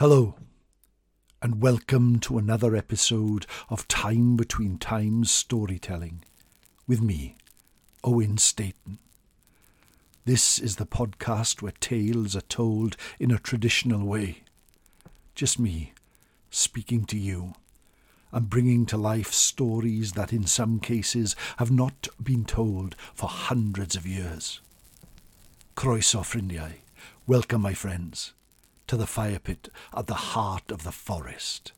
Hello, and welcome to another episode of Time Between Times Storytelling with me, Owen Staton. This is the podcast where tales are told in a traditional way. Just me speaking to you and bringing to life stories that in some cases have not been told for hundreds of years. Croeso welcome my friends to the fire pit at the heart of the forest.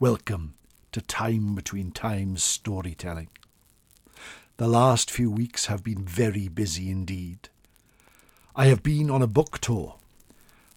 Welcome to Time Between Times storytelling. The last few weeks have been very busy indeed. I have been on a book tour.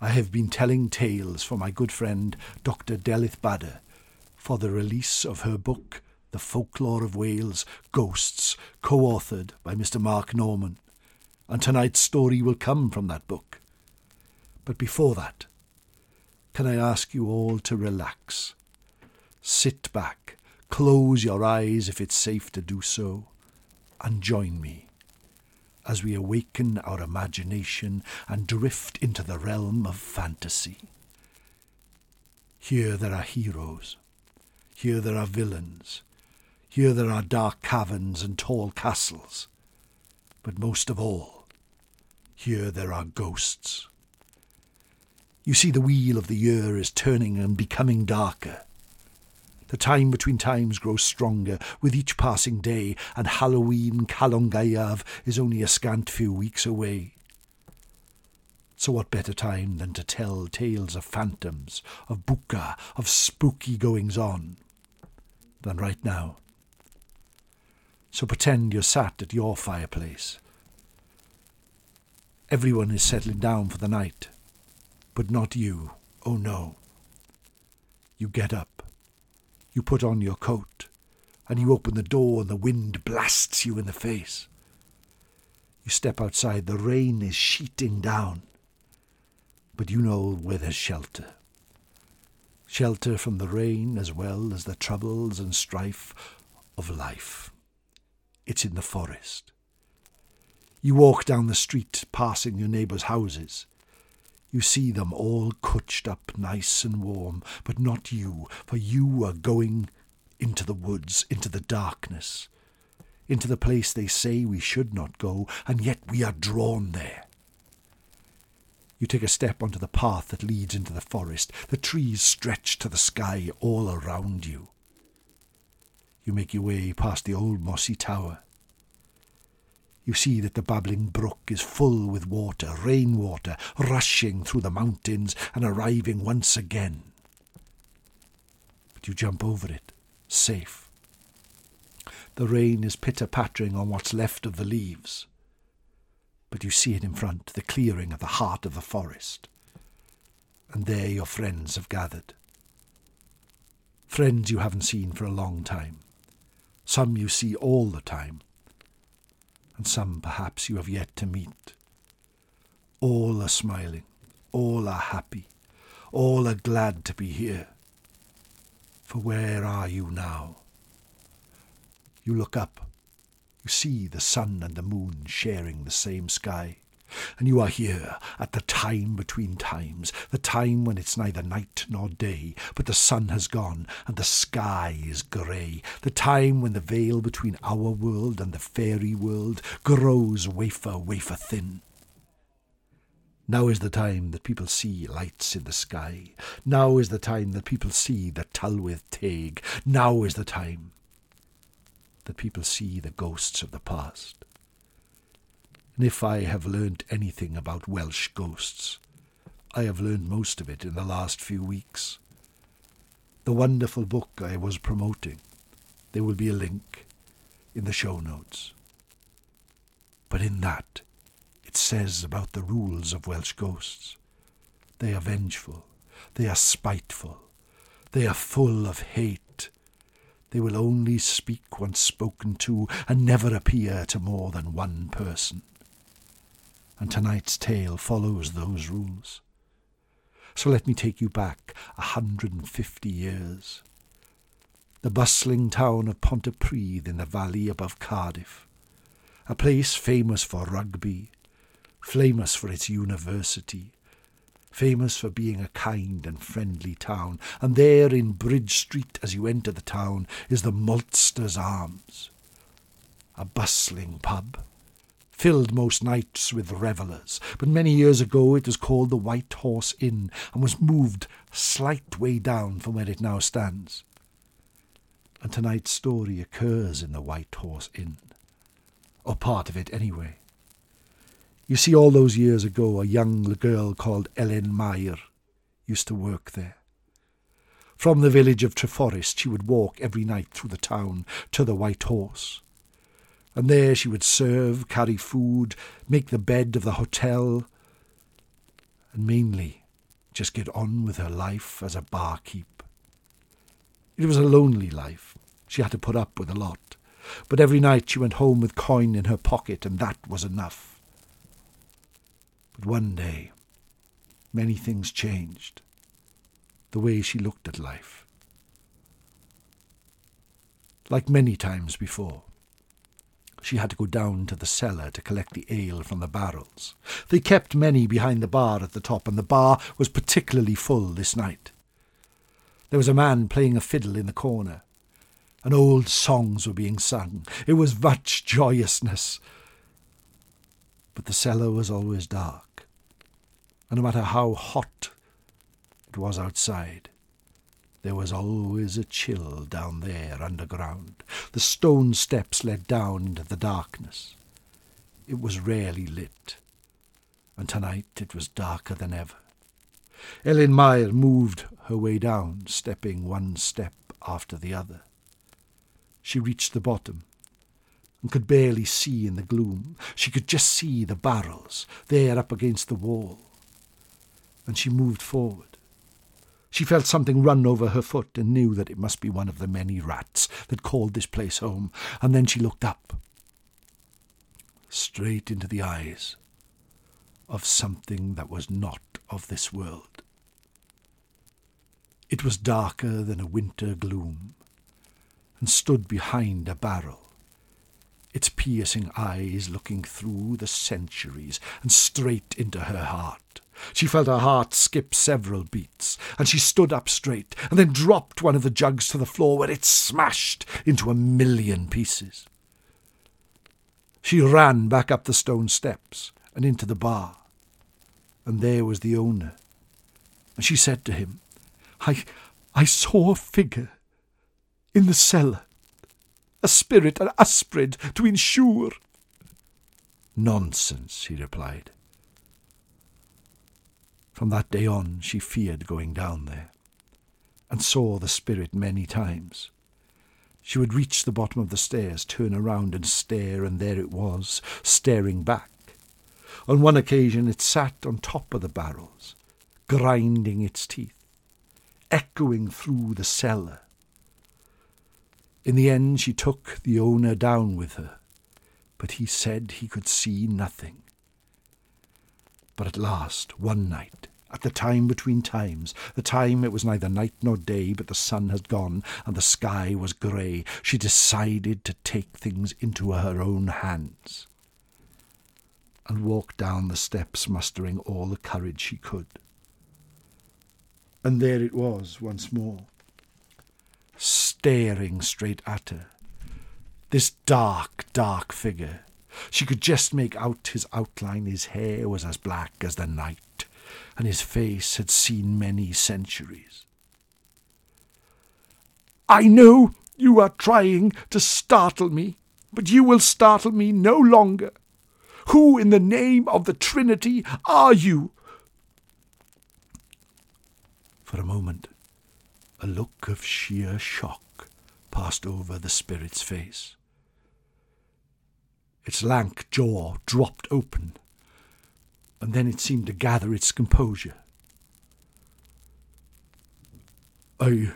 I have been telling tales for my good friend Dr. Delyth Badder for the release of her book, The Folklore of Wales Ghosts, co authored by Mr. Mark Norman. And tonight's story will come from that book. But before that, can I ask you all to relax? Sit back, close your eyes if it's safe to do so, and join me as we awaken our imagination and drift into the realm of fantasy. Here there are heroes. Here there are villains. Here there are dark caverns and tall castles. But most of all, here there are ghosts. You see, the wheel of the year is turning and becoming darker. The time between times grows stronger with each passing day, and Halloween Calan Gaeaf is only a scant few weeks away. So what better time than to tell tales of phantoms, of buka, of spooky goings on, than right now? So pretend you're sat at your fireplace. Everyone is settling down for the night. But not you. Oh no. You get up. You put on your coat. And you open the door and the wind blasts you in the face. You step outside. The rain is sheeting down. But you know where there's shelter. Shelter from the rain as well as the troubles and strife of life. It's in the forest. You walk down the street, passing your neighbours' houses. You see them all couched up nice and warm, but not you, for you are going into the woods, into the darkness, into the place they say we should not go, and yet we are drawn there. You take a step onto the path that leads into the forest. The trees stretch to the sky all around you. You make your way past the old mossy tower. You see that the babbling brook is full with water, rainwater, rushing through the mountains and arriving once again. But you jump over it, safe. The rain is pitter pattering on what's left of the leaves. But you see it in front, the clearing at the heart of the forest. And there your friends have gathered. Friends you haven't seen for a long time. Some you see all the time and some perhaps you have yet to meet. All are smiling, all are happy, all are glad to be here. For where are you now? You look up, you see the sun and the moon sharing the same sky. And you are here at the time between times, the time when it's neither night nor day, but the sun has gone and the sky is grey, the time when the veil between our world and the fairy world grows wafer, wafer thin. Now is the time that people see lights in the sky. Now is the time that people see the Tylwyth Teg. Now is the time that people see the ghosts of the past. And if I have learned anything about Welsh ghosts, I have learned most of it in the last few weeks. The wonderful book I was promoting, there will be a link in the show notes. But in that, it says about the rules of Welsh ghosts. They are vengeful, they are spiteful, they are full of hate. They will only speak once spoken to and never appear to more than one person and tonight's tale follows those rules. So let me take you back a hundred and fifty years. The bustling town of Pontypridd in the valley above Cardiff, a place famous for rugby, famous for its university, famous for being a kind and friendly town, and there in Bridge Street, as you enter the town, is the Maltster's Arms, a bustling pub, filled most nights with revellers, but many years ago it was called the White Horse Inn, and was moved slight way down from where it now stands. And tonight's story occurs in the White Horse Inn, or part of it anyway. You see, all those years ago, a young girl called Ellen Meyer used to work there. From the village of Treforest, she would walk every night through the town to the White Horse and there she would serve, carry food, make the bed of the hotel, and mainly just get on with her life as a barkeep. It was a lonely life. She had to put up with a lot. But every night she went home with coin in her pocket, and that was enough. But one day, many things changed. The way she looked at life. Like many times before, she had to go down to the cellar to collect the ale from the barrels. They kept many behind the bar at the top, and the bar was particularly full this night. There was a man playing a fiddle in the corner, and old songs were being sung. It was much joyousness. But the cellar was always dark, and no matter how hot it was outside, there was always a chill down there underground. The stone steps led down into the darkness. It was rarely lit, and tonight it was darker than ever. Ellen Meyer moved her way down, stepping one step after the other. She reached the bottom and could barely see in the gloom. She could just see the barrels there up against the wall. And she moved forward. She felt something run over her foot and knew that it must be one of the many rats that called this place home, and then she looked up, straight into the eyes of something that was not of this world. It was darker than a winter gloom, and stood behind a barrel, its piercing eyes looking through the centuries and straight into her heart. She felt her heart skip several beats, and she stood up straight, and then dropped one of the jugs to the floor, where it smashed into a million pieces. She ran back up the stone steps and into the bar, and there was the owner. And she said to him, I, I saw a figure in the cellar, a spirit, an asprid, to insure. Nonsense, he replied. From that day on, she feared going down there, and saw the spirit many times. She would reach the bottom of the stairs, turn around and stare, and there it was, staring back. On one occasion it sat on top of the barrels, grinding its teeth, echoing through the cellar. In the end she took the owner down with her, but he said he could see nothing. But at last, one night, at the time between times, the time it was neither night nor day, but the sun had gone and the sky was grey, she decided to take things into her own hands and walked down the steps, mustering all the courage she could. And there it was once more, staring straight at her, this dark, dark figure. She could just make out his outline. His hair was as black as the night and his face had seen many centuries. I know you are trying to startle me, but you will startle me no longer. Who in the name of the Trinity are you? For a moment, a look of sheer shock passed over the spirit's face. Its lank jaw dropped open and then it seemed to gather its composure. I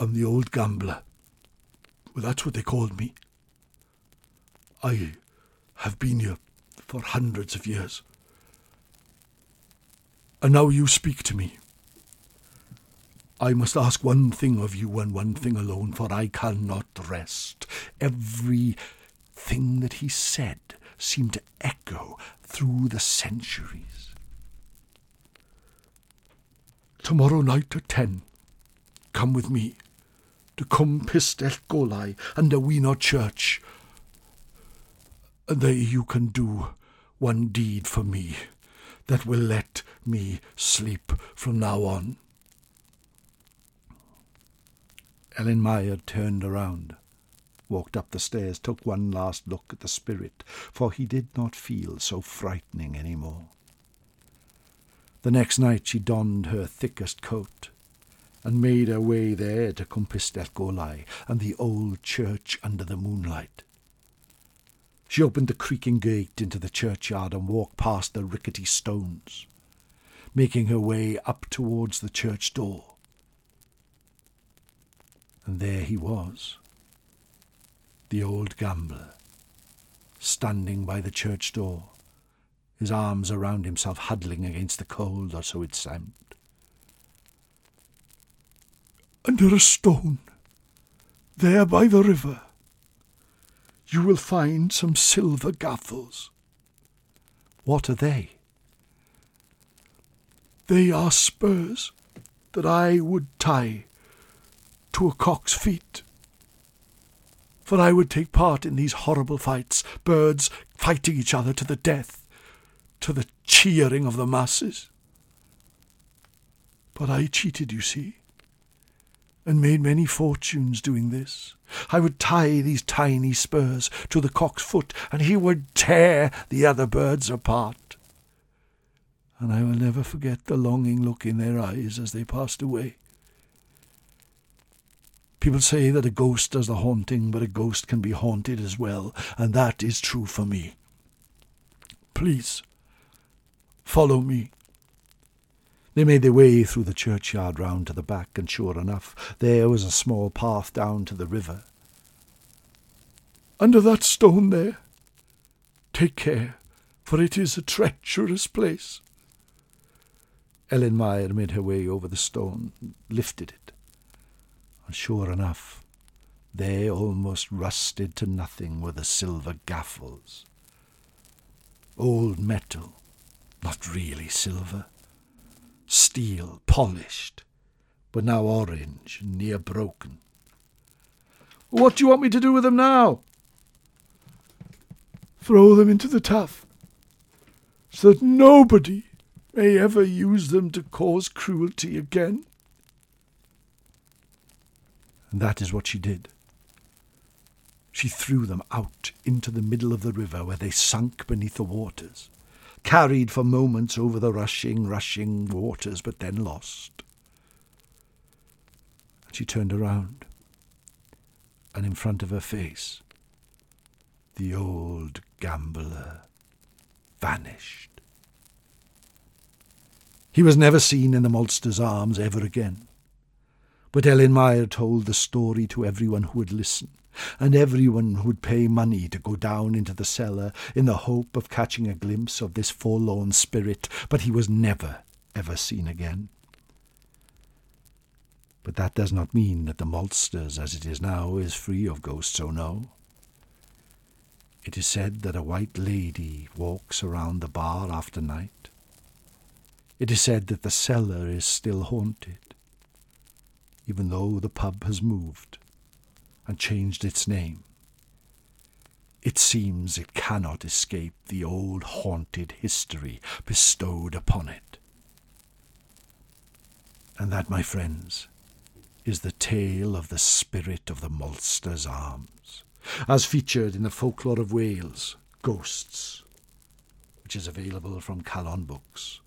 am the old gambler. Well, that's what they called me. I have been here for hundreds of years. And now you speak to me. I must ask one thing of you and one thing alone, for I cannot rest. Every thing that he said seemed to echo through the centuries. Tomorrow night at ten, come with me to Cwm Pistell Golau under Weeno Church. There you can do one deed for me that will let me sleep from now on. Ellen Meyer turned around, walked up the stairs, took one last look at the spirit, for he did not feel so frightening any more. The next night she donned her thickest coat and made her way there to Golau and the old church under the moonlight. She opened the creaking gate into the churchyard and walked past the rickety stones, making her way up towards the church door. And there he was, the old gambler, standing by the church door, his arms around himself, huddling against the cold, or so it seemed. Under a stone, there by the river, you will find some silver gaffles. What are they? They are spurs that I would tie to a cock's feet. For I would take part in these horrible fights, birds fighting each other to the death, to the cheering of the masses. But I cheated, you see and made many fortunes doing this. I would tie these tiny spurs to the cock's foot, and he would tear the other birds apart. And I will never forget the longing look in their eyes as they passed away. People say that a ghost does the haunting, but a ghost can be haunted as well, and that is true for me. Please, follow me. They made their way through the churchyard round to the back, and sure enough, there was a small path down to the river. Under that stone there. Take care, for it is a treacherous place. Ellen Meyer made her way over the stone, lifted it, and sure enough, they almost rusted to nothing, were the silver gaffles. Old metal, not really silver steel, polished, but now orange and near broken. What do you want me to do with them now? Throw them into the Taff, so that nobody may ever use them to cause cruelty again. And that is what she did. She threw them out into the middle of the river where they sunk beneath the waters carried for moments over the rushing, rushing waters, but then lost. And she turned around, and in front of her face, the old gambler vanished. He was never seen in the maltster's arms ever again. But Ellen Meyer told the story to everyone who would listen and everyone would pay money to go down into the cellar in the hope of catching a glimpse of this forlorn spirit, but he was never, ever seen again. But that does not mean that the maltsters, as it is now, is free of ghosts, oh no. It is said that a white lady walks around the bar after night. It is said that the cellar is still haunted, even though the pub has moved and changed its name. It seems it cannot escape the old haunted history bestowed upon it. And that, my friends, is the tale of the spirit of the Maltster's Arms, as featured in the folklore of Wales, Ghosts, which is available from Calon Books.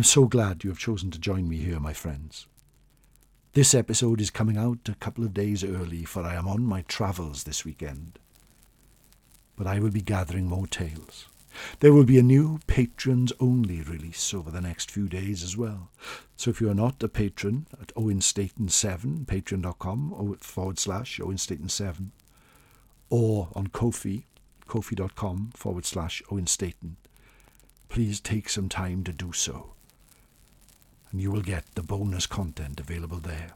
I'm so glad you have chosen to join me here, my friends. This episode is coming out a couple of days early, for I am on my travels this weekend. But I will be gathering more tales. There will be a new patrons only release over the next few days as well. So if you are not a patron at Owen Staton 7, patreon.com forward slash Owen Staton 7, or on Ko-fi, ko-fi.com forward slash owenstaton, please take some time to do so and you will get the bonus content available there.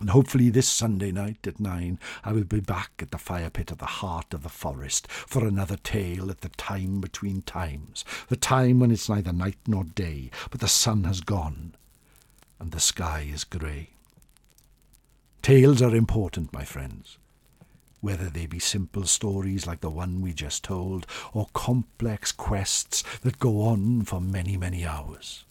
And hopefully this Sunday night at nine, I will be back at the fire pit at the heart of the forest for another tale at the time between times, the time when it's neither night nor day, but the sun has gone and the sky is grey. Tales are important, my friends, whether they be simple stories like the one we just told, or complex quests that go on for many, many hours.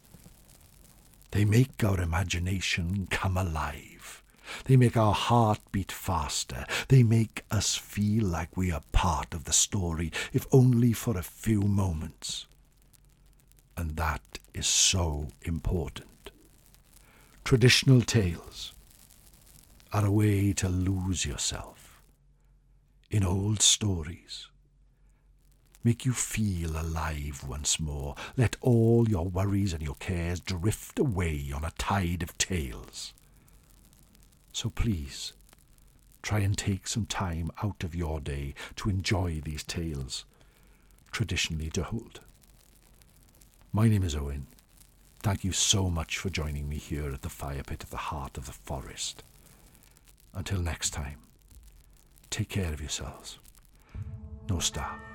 They make our imagination come alive they make our heart beat faster. They make us feel like we are part of the story, if only for a few moments. And that is so important. Traditional tales are a way to lose yourself in old stories. Make you feel alive once more. Let all your worries and your cares drift away on a tide of tales. So please, try and take some time out of your day to enjoy these tales traditionally told. My name is Owen. Thank you so much for joining me here at the fire pit of the heart of the forest. Until next time, take care of yourselves. Nos da.